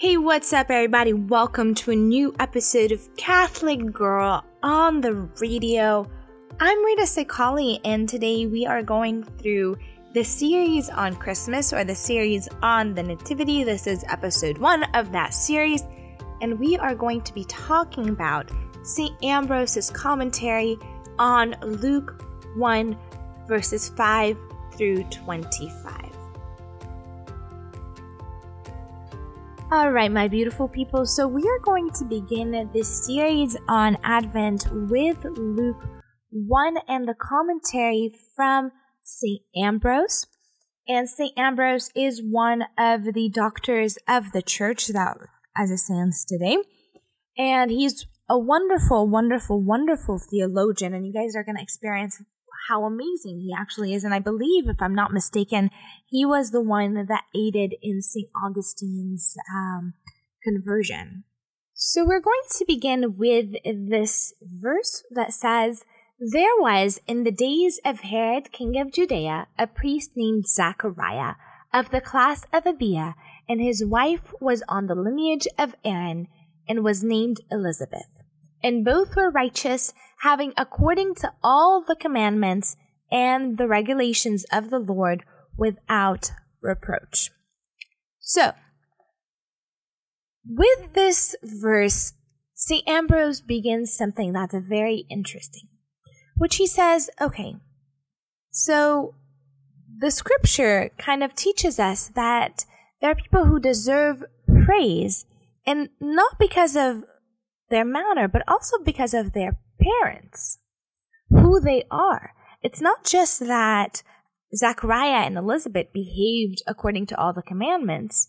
Hey, what's up, everybody? Welcome to a new episode of Catholic Girl on the radio. I'm Rita Sekali, and today we are going through the series on Christmas or the series on the Nativity. This is episode one of that series, and we are going to be talking about St. Ambrose's commentary on Luke 1, verses 5 through 25. All right, my beautiful people. So, we are going to begin this series on Advent with Luke 1 and the commentary from St. Ambrose. And St. Ambrose is one of the doctors of the church that, as it stands today. And he's a wonderful, wonderful, wonderful theologian. And you guys are going to experience how amazing he actually is. And I believe, if I'm not mistaken, he was the one that aided in St. Augustine's um, conversion. So we're going to begin with this verse that says, There was in the days of Herod, king of Judea, a priest named Zachariah of the class of Abia, and his wife was on the lineage of Aaron and was named Elizabeth. And both were righteous having according to all the commandments and the regulations of the Lord without reproach. So, with this verse, St. Ambrose begins something that's very interesting, which he says, okay, so the scripture kind of teaches us that there are people who deserve praise, and not because of their manner, but also because of their parents, who they are. It's not just that Zachariah and Elizabeth behaved according to all the commandments.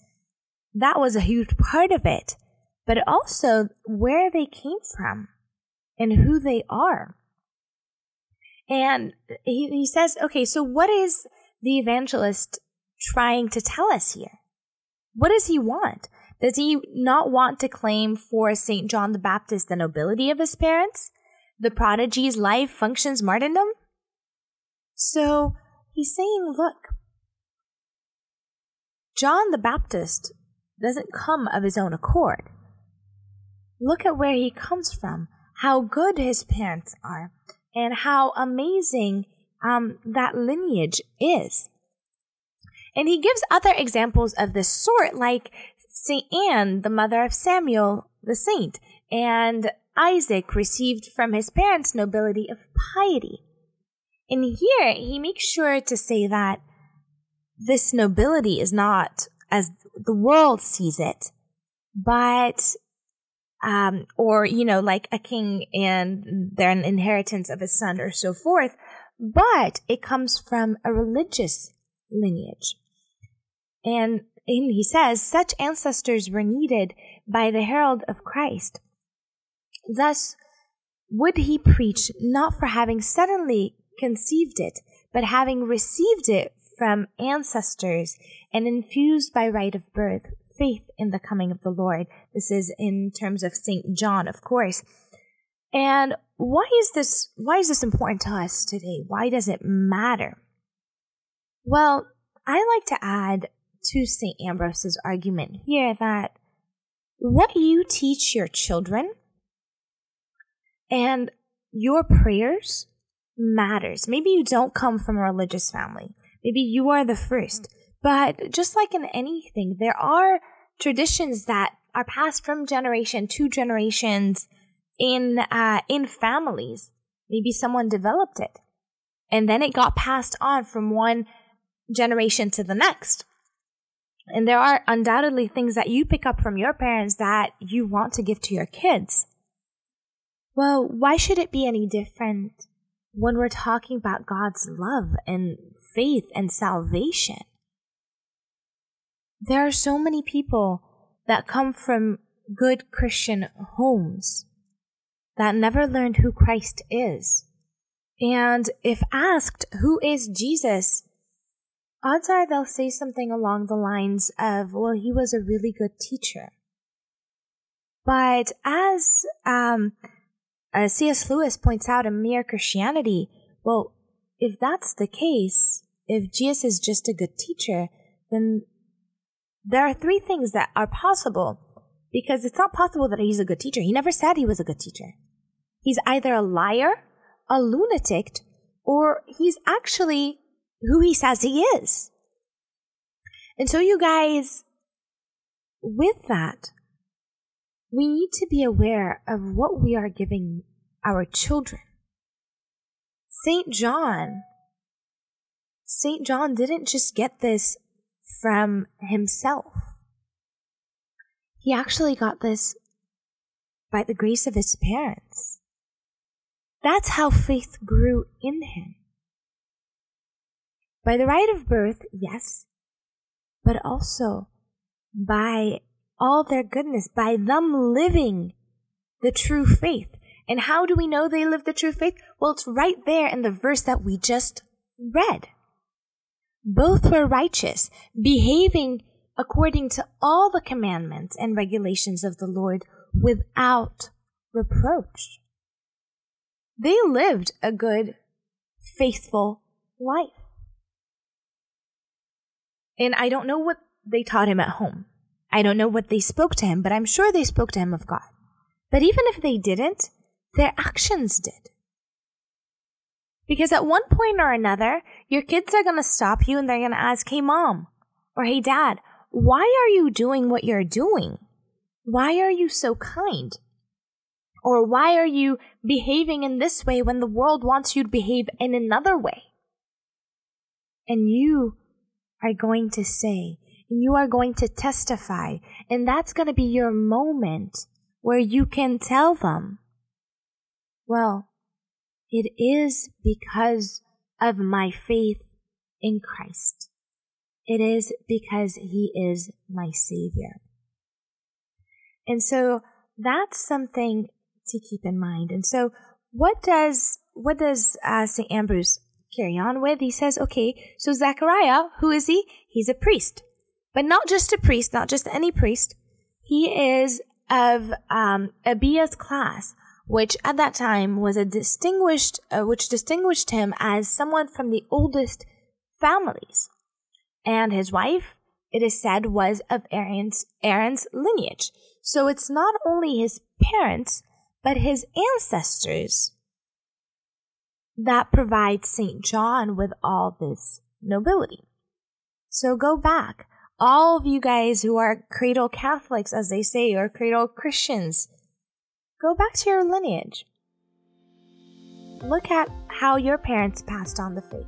That was a huge part of it, but also where they came from and who they are. And he, he says, okay, so what is the evangelist trying to tell us here? What does he want? Does he not want to claim for St. John the Baptist the nobility of his parents? the prodigy's life functions martyrdom? So he's saying, look, John the Baptist doesn't come of his own accord. Look at where he comes from, how good his parents are, and how amazing um, that lineage is. And he gives other examples of this sort, like St. Anne, the mother of Samuel the saint, and Isaac received from his parents nobility of piety. And here he makes sure to say that this nobility is not as the world sees it, but um, or you know, like a king and their inheritance of his son or so forth, but it comes from a religious lineage. And, he says such ancestors were needed by the herald of Christ. Thus, would he preach not for having suddenly conceived it, but having received it from ancestors and infused by right of birth faith in the coming of the Lord. This is in terms of St. John, of course. And why is this why is this important to us today? Why does it matter? Well, I like to add to St. Ambrose's argument here that what you teach your children and your prayers matters. Maybe you don't come from a religious family. Maybe you are the first. But just like in anything, there are traditions that are passed from generation to generations in uh, in families. Maybe someone developed it, and then it got passed on from one generation to the next. And there are undoubtedly things that you pick up from your parents that you want to give to your kids. Well, why should it be any different when we're talking about God's love and faith and salvation? There are so many people that come from good Christian homes that never learned who Christ is. And if asked, who is Jesus? Odds are they'll say something along the lines of, well, he was a really good teacher. But as um, as C.S. Lewis points out in Mere Christianity, well, if that's the case, if Jesus is just a good teacher, then There are three things that are possible because it's not possible that he's a good teacher. He never said he was a good teacher. He's either a liar, a lunatic, or he's actually who he says he is. And so, you guys, with that, we need to be aware of what we are giving our children. St. John, St. John didn't just get this from himself. He actually got this by the grace of his parents. That's how faith grew in him. By the right of birth, yes, but also by all their goodness, by them living the true faith. And how do we know they live the true faith? Well, it's right there in the verse that we just read. Both were righteous, behaving according to all the commandments and regulations of the Lord without reproach. They lived a good, faithful life. And I don't know what they taught him at home. I don't know what they spoke to him, but I'm sure they spoke to him of God. But even if they didn't, their actions did. Because at one point or another, your kids are going to stop you and they're going to ask, Hey, mom, or Hey, dad, why are you doing what you're doing? Why are you so kind? Or why are you behaving in this way when the world wants you to behave in another way? And you are going to say, and you are going to testify, and that's going to be your moment where you can tell them, well, it is because of my faith in Christ. It is because He is my Savior. And so that's something to keep in mind. And so what does, what does uh, St. Ambrose carry on with? He says, okay, so Zechariah, who is he? He's a priest. But not just a priest, not just any priest. He is of um, Abiah's class, which at that time was a distinguished, uh, which distinguished him as someone from the oldest families. And his wife, it is said, was of Aaron's, Aaron's lineage. So it's not only his parents, but his ancestors that provides St. John with all this nobility. So go back. All of you guys who are cradle Catholics, as they say, or cradle Christians, Go back to your lineage. Look at how your parents passed on the faith,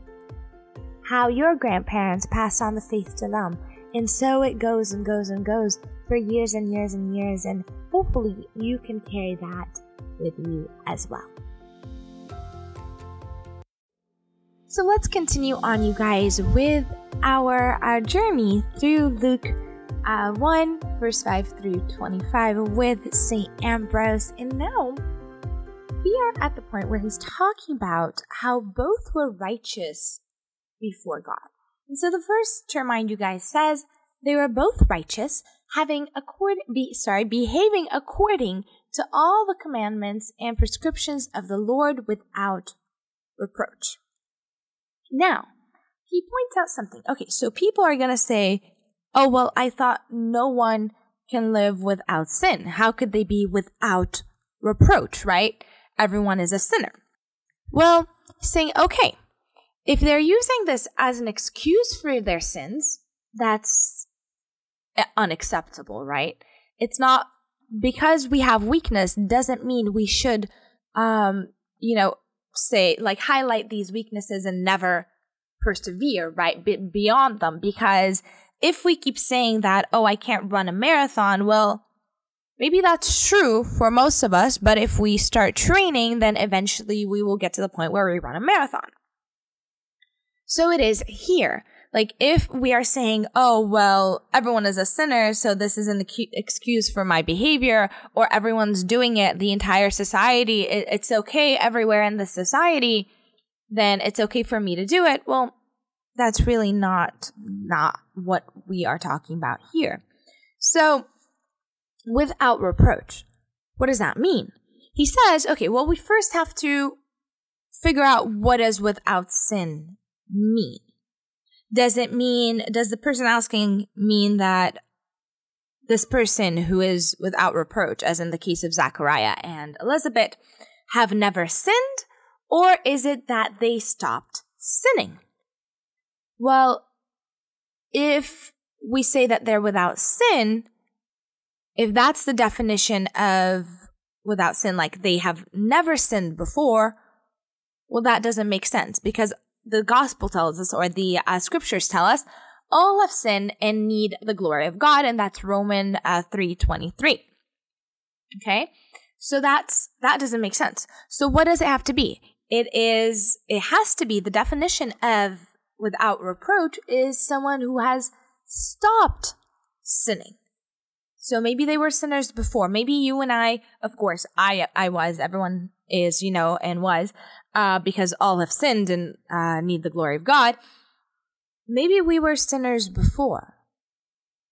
how your grandparents passed on the faith to them. And so it goes and goes and goes for years and years and years. And hopefully you can carry that with you as well. So let's continue on, you guys, with our, our journey through Luke uh, 1, verse 5 through 25, with St. Ambrose. And now we are at the point where he's talking about how both were righteous before God. And so the verse, to remind you guys, says they were both righteous, having accord be sorry, behaving according to all the commandments and prescriptions of the Lord without reproach. Now, he points out something. Okay, so people are gonna say, oh, well, I thought no one can live without sin. How could they be without reproach, right? Everyone is a sinner. Well, saying, okay, if they're using this as an excuse for their sins, that's unacceptable, right? It's not because we have weakness doesn't mean we should, um, you know, say like highlight these weaknesses and never persevere, right? Be- beyond them because if we keep saying that, oh, I can't run a marathon, well, maybe that's true for most of us, but if we start training, then eventually we will get to the point where we run a marathon. So it is here. Like if we are saying, oh, well, everyone is a sinner, so this is an excuse for my behavior, or everyone's doing it, the entire society, it's okay everywhere in the society, then it's okay for me to do it. Well, that's really not not what we are talking about here. So, without reproach, what does that mean? He says, okay, well, we first have to figure out what does without sin mean. Does it mean, does the person asking mean that this person who is without reproach, as in the case of Zachariah and Elizabeth, have never sinned? Or is it that they stopped sinning? Well, if we say that they're without sin, if that's the definition of without sin, like they have never sinned before, well, that doesn't make sense because the gospel tells us, or the uh, scriptures tell us, all have sinned and need the glory of God, and that's Roman uh, three twenty three. Okay, so that's that doesn't make sense. So what does it have to be? It is. It has to be the definition of without reproach is someone who has stopped sinning. So maybe they were sinners before. Maybe you and I, of course, I I was. Everyone is, you know, and was, uh, because all have sinned and uh, need the glory of God. Maybe we were sinners before,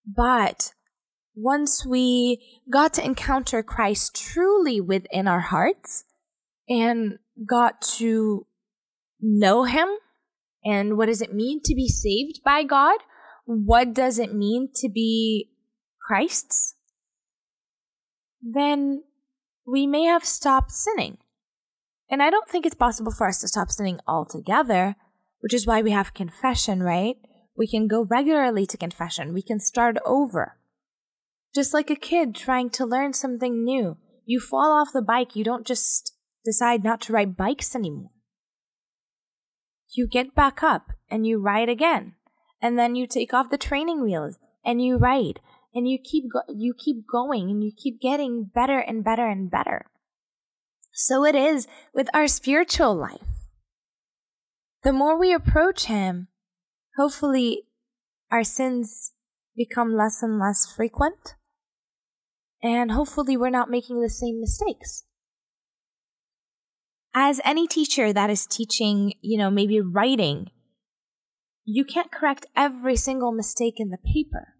but once we got to encounter Christ truly within our hearts and got to know Him and what does it mean to be saved by God? What does it mean to be Christ's, then we may have stopped sinning. And I don't think it's possible for us to stop sinning altogether, which is why we have confession, right? We can go regularly to confession. We can start over. Just like a kid trying to learn something new. You fall off the bike, you don't just decide not to ride bikes anymore. You get back up and you ride again. And then you take off the training wheels and you ride and you keep go- you keep going and you keep getting better and better and better. So it is with our spiritual life. The more we approach him, hopefully our sins become less and less frequent and hopefully we're not making the same mistakes. As any teacher that is teaching, you know, maybe writing, you can't correct every single mistake in the paper.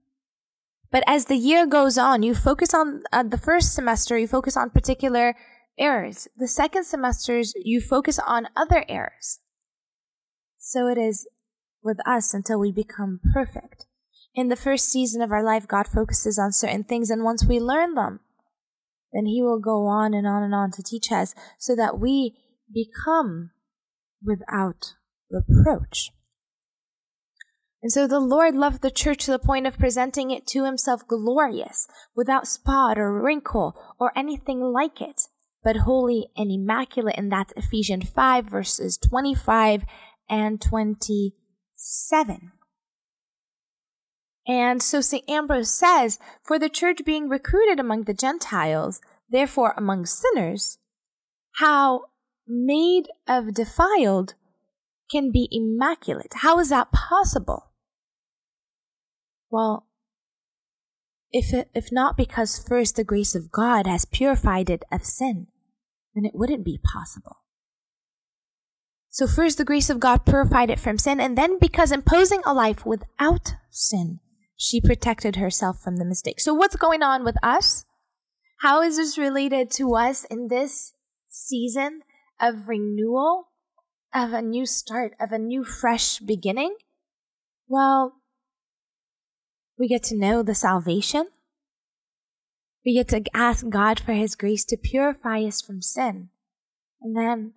But as the year goes on, you focus on uh, the first semester, you focus on particular errors. The second semesters, you focus on other errors. So it is with us until we become perfect. In the first season of our life, God focuses on certain things, and once we learn them, then He will go on and on and on to teach us so that we become without reproach. And so the Lord loved the church to the point of presenting it to himself glorious, without spot or wrinkle or anything like it, but holy and immaculate. And that's Ephesians 5 verses 25 and 27. And so St. Ambrose says, For the church being recruited among the Gentiles, therefore among sinners, how made of defiled can be immaculate? How is that possible? Well, if, if not because first the grace of God has purified it of sin, then it wouldn't be possible. So first the grace of God purified it from sin, and then because imposing a life without sin, she protected herself from the mistake. So what's going on with us? How is this related to us in this season of renewal, of a new start, of a new fresh beginning? Well, we get to know the salvation. We get to ask God for His grace to purify us from sin. And then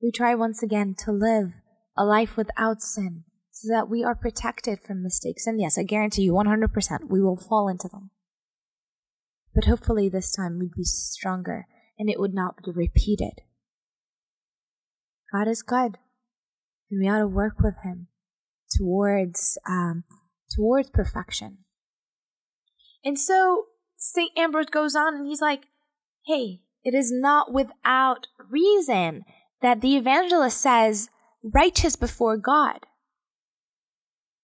we try once again to live a life without sin so that we are protected from mistakes. And yes, I guarantee you 100% we will fall into them. But hopefully this time we'd be stronger and it would not be repeated. God is good and we ought to work with Him towards um, towards perfection. And so St. Ambrose goes on and he's like, hey, it is not without reason that the evangelist says righteous before God.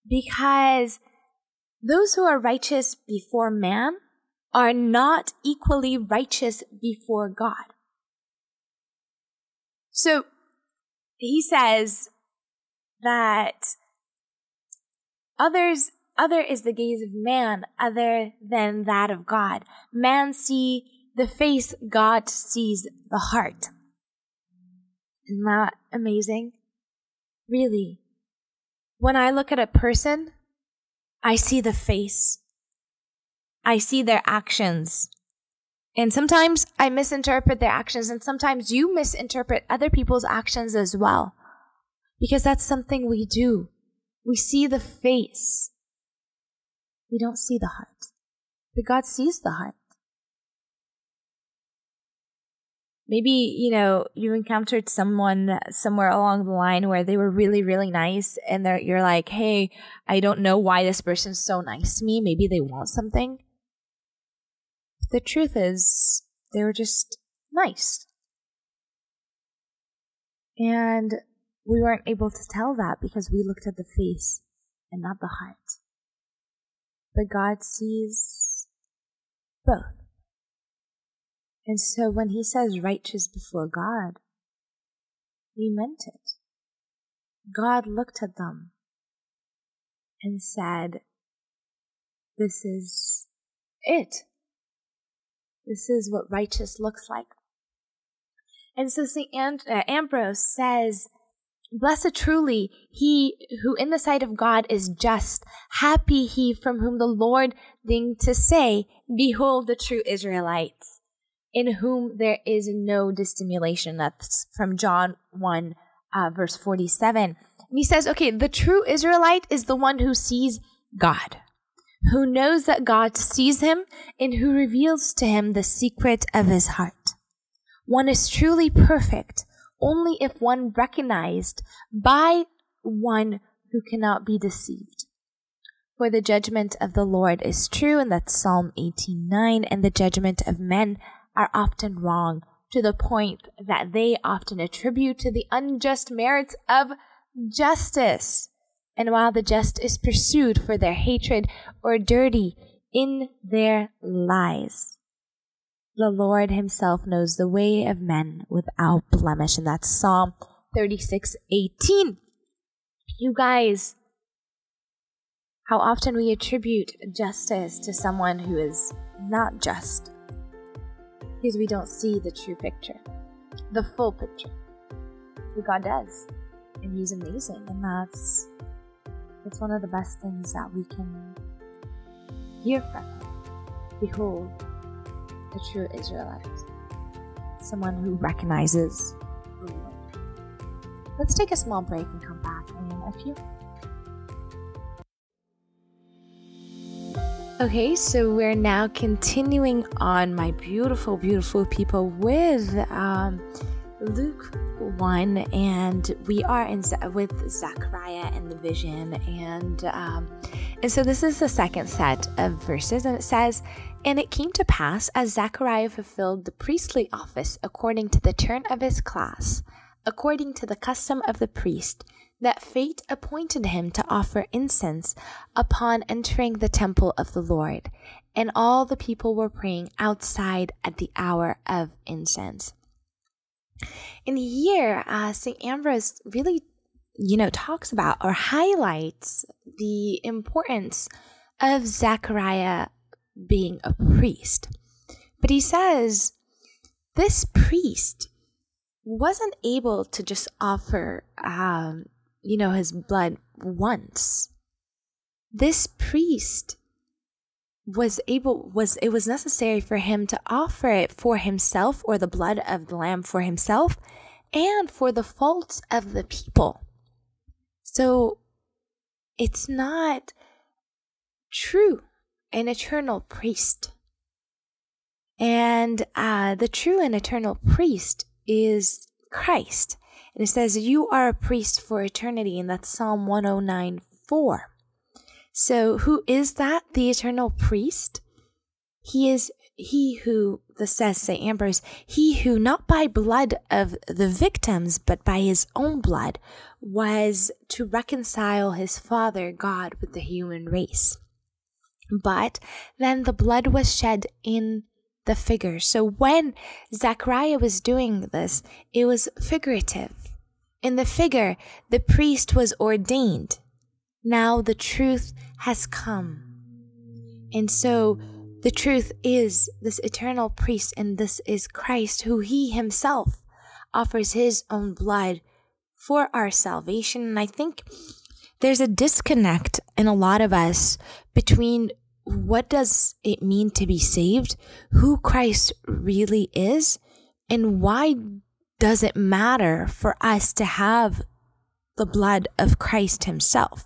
Because those who are righteous before man are not equally righteous before God. So he says that others other is the gaze of man other than that of God. Man see the face, God sees the heart. Isn't that amazing? Really. When I look at a person, I see the face. I see their actions. And sometimes I misinterpret their actions, and sometimes you misinterpret other people's actions as well. Because that's something we do. We see the face. We don't see the heart. But God sees the heart. maybe you know you encountered someone somewhere along the line where they were really really nice and you're like hey i don't know why this person's so nice to me maybe they want something the truth is they were just nice and we weren't able to tell that because we looked at the face and not the heart but god sees both and so when he says righteous before God, he meant it. God looked at them and said, This is it. This is what righteous looks like. And so St. uh, Ambrose says, Blessed truly he who in the sight of God is just, happy he from whom the Lord deigned to say, Behold the true Israelites in whom there is no dissimulation. That's from John 1, uh, verse 47. And he says, okay, the true Israelite is the one who sees God, who knows that God sees him, and who reveals to him the secret of his heart. One is truly perfect only if one recognized by one who cannot be deceived. For the judgment of the Lord is true, and that's Psalm 18:9, and the judgment of men are often wrong to the point that they often attribute to the unjust merits of justice. And while the just is pursued for their hatred or dirty in their lies, the Lord Himself knows the way of men without blemish. And that's Psalm 36 18. You guys, how often we attribute justice to someone who is not just because we don't see the true picture, the full picture. But God does, and He's amazing, and that's that's one of the best things that we can hear from Him. Behold, the true Israelite, someone who recognizes the Lord. Let's take a small break and come back in a few. Okay, so we're now continuing on, my beautiful, beautiful people, with um, Luke 1, and we are in with Zechariah and the vision, and um, and so this is the second set of verses, and it says, "And it came to pass as Zechariah fulfilled the priestly office according to the turn of his class, according to the custom of the priest." that fate appointed him to offer incense upon entering the temple of the Lord, and all the people were praying outside at the hour of incense. And here, uh, St. Ambrose really, you know, talks about or highlights the importance of Zechariah being a priest. But he says this priest wasn't able to just offer um, you know, his blood once. This priest was able was it was necessary for him to offer it for himself or the blood of the lamb for himself and for the faults of the people. So it's not true an eternal priest. And uh, the true and eternal priest is Christ. And it says, You are a priest for eternity. And that's Psalm 109 4. So, who is that? The eternal priest? He is he who, this says St. Ambrose, he who, not by blood of the victims, but by his own blood, was to reconcile his Father God with the human race. But then the blood was shed in the figure. So when Zechariah was doing this, it was figurative. In the figure, the priest was ordained. Now the truth has come. And so the truth is this eternal priest, and this is Christ, who he himself offers his own blood for our salvation. And I think there's a disconnect in a lot of us between what does it mean to be saved, who Christ really is, and why does it matter for us to have the blood of Christ himself.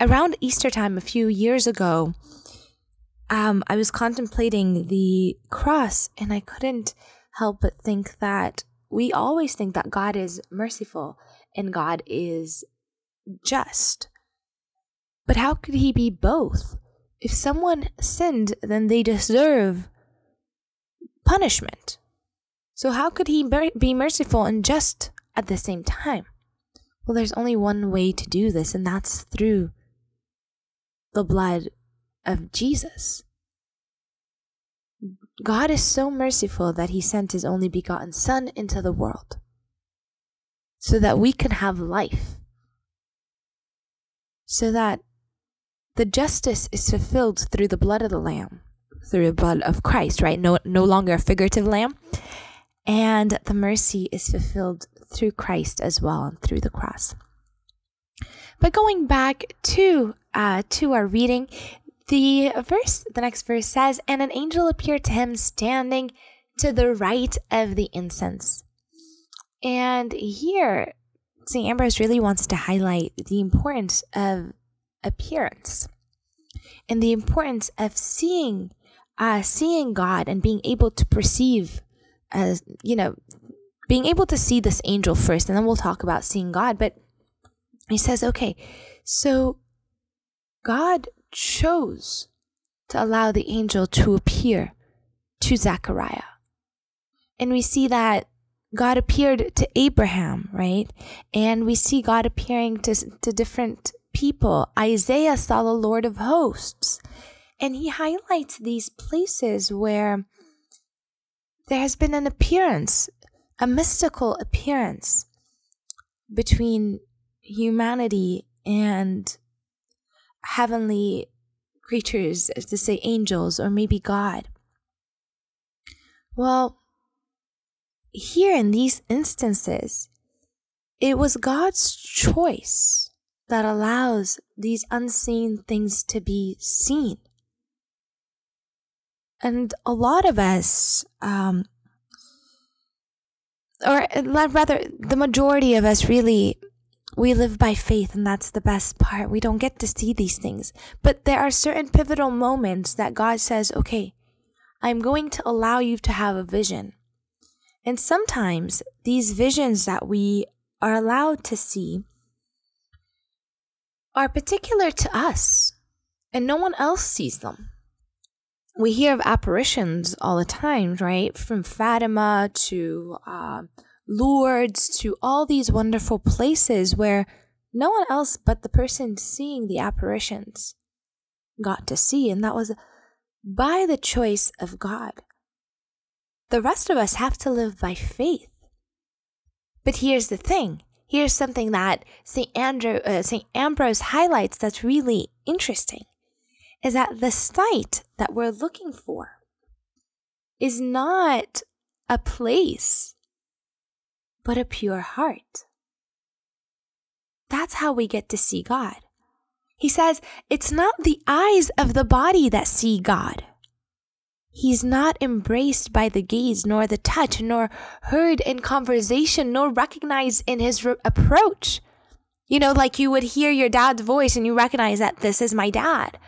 Around Easter time a few years ago, um, I was contemplating the cross and I couldn't help but think that we always think that God is merciful and God is just. But how could he be both? If someone sinned, then they deserve punishment. So, how could he be merciful and just at the same time? Well, there's only one way to do this, and that's through the blood of Jesus. God is so merciful that he sent his only begotten Son into the world so that we can have life, so that the justice is fulfilled through the blood of the Lamb, through the blood of Christ, right? No, no longer a figurative lamb. And the mercy is fulfilled through Christ as well and through the cross. But going back to uh, to our reading, the verse, the next verse says, "And an angel appeared to him standing to the right of the incense." And here, St. Ambrose really wants to highlight the importance of appearance and the importance of seeing, uh, seeing God and being able to perceive, as you know, being able to see this angel first, and then we'll talk about seeing God. But he says, okay, so God chose to allow the angel to appear to Zechariah. And we see that God appeared to Abraham, right? And we see God appearing to, to different people. Isaiah saw the Lord of hosts. And he highlights these places where there has been an appearance a mystical appearance between humanity and heavenly creatures, to say angels or maybe God. Well, here in these instances, it was God's choice that allows these unseen things to be seen. And a lot of us, um, or rather, the majority of us really, we live by faith, and that's the best part. We don't get to see these things. But there are certain pivotal moments that God says, okay, I'm going to allow you to have a vision. And sometimes these visions that we are allowed to see are particular to us, and no one else sees them we hear of apparitions all the time, right? From Fatima to uh, Lourdes to all these wonderful places where no one else but the person seeing the apparitions got to see, and that was by the choice of God. The rest of us have to live by faith. But here's the thing. Here's something that St. Andrew, uh, St. Ambrose highlights that's really interesting is that the sight that we're looking for is not a place, but a pure heart. That's how we get to see God. He says it's not the eyes of the body that see God. He's not embraced by the gaze, nor the touch, nor heard in conversation, nor recognized in his re- approach. You know, like you would hear your dad's voice and you recognize that this is my dad.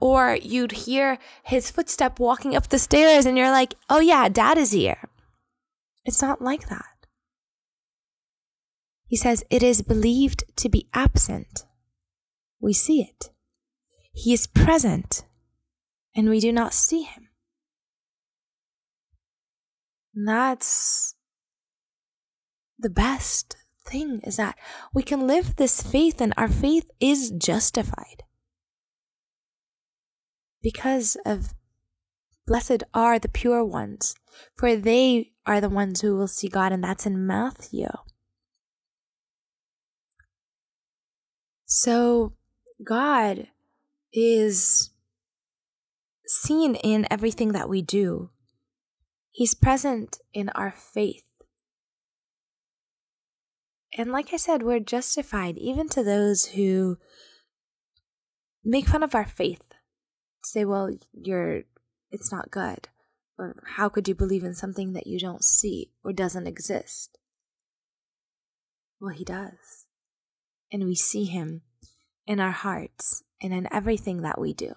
Or you'd hear his footstep walking up the stairs and you're like, oh yeah, dad is here. It's not like that. He says, it is believed to be absent. We see it. He is present and we do not see him. That's the best thing is that we can live this faith and our faith is justified. Because of blessed are the pure ones for they are the ones who will see God and that's in Matthew. So God is seen in everything that we do he's present in our faith And like I said, we're justified even to those who make fun of our faith. Say, well, you're it's not good. Or how could you believe in something that you don't see or doesn't exist? Well, he does. And we see him in our hearts and in everything that we do.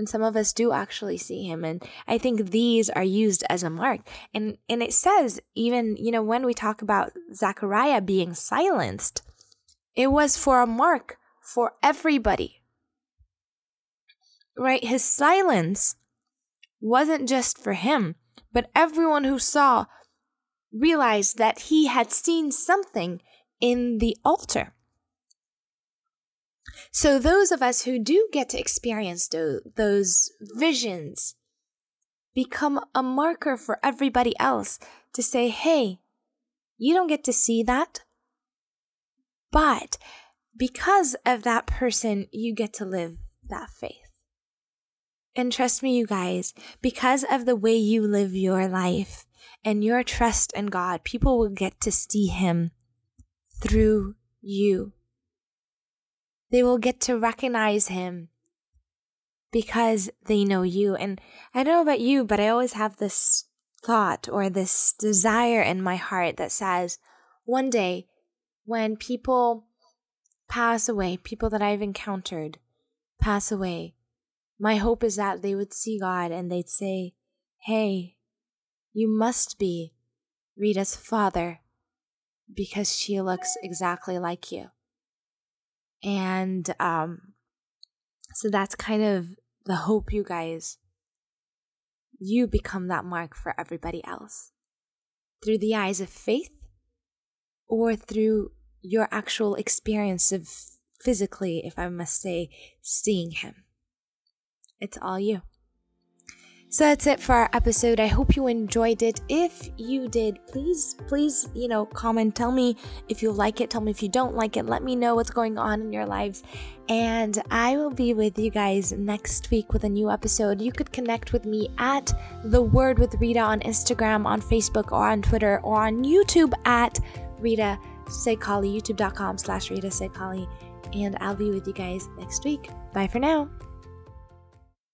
And some of us do actually see him. And I think these are used as a mark. And, and it says, even, you know, when we talk about Zechariah being silenced, it was for a mark for everybody. Right? His silence wasn't just for him, but everyone who saw realized that he had seen something in the altar. So, those of us who do get to experience those, those visions become a marker for everybody else to say, hey, you don't get to see that. But because of that person, you get to live that faith. And trust me, you guys, because of the way you live your life and your trust in God, people will get to see Him through you. They will get to recognize him because they know you. And I don't know about you, but I always have this thought or this desire in my heart that says, one day when people pass away, people that I've encountered pass away, my hope is that they would see God and they'd say, Hey, you must be Rita's father because she looks exactly like you. And um, so that's kind of the hope, you guys. You become that mark for everybody else through the eyes of faith or through your actual experience of physically, if I must say, seeing Him. It's all you. So that's it for our episode. I hope you enjoyed it. If you did, please, please, you know, comment. Tell me if you like it. Tell me if you don't like it. Let me know what's going on in your lives. And I will be with you guys next week with a new episode. You could connect with me at The Word with Rita on Instagram, on Facebook, or on Twitter, or on YouTube at Rita Sekali, youtube.com slash Rita Sekali. And I'll be with you guys next week. Bye for now.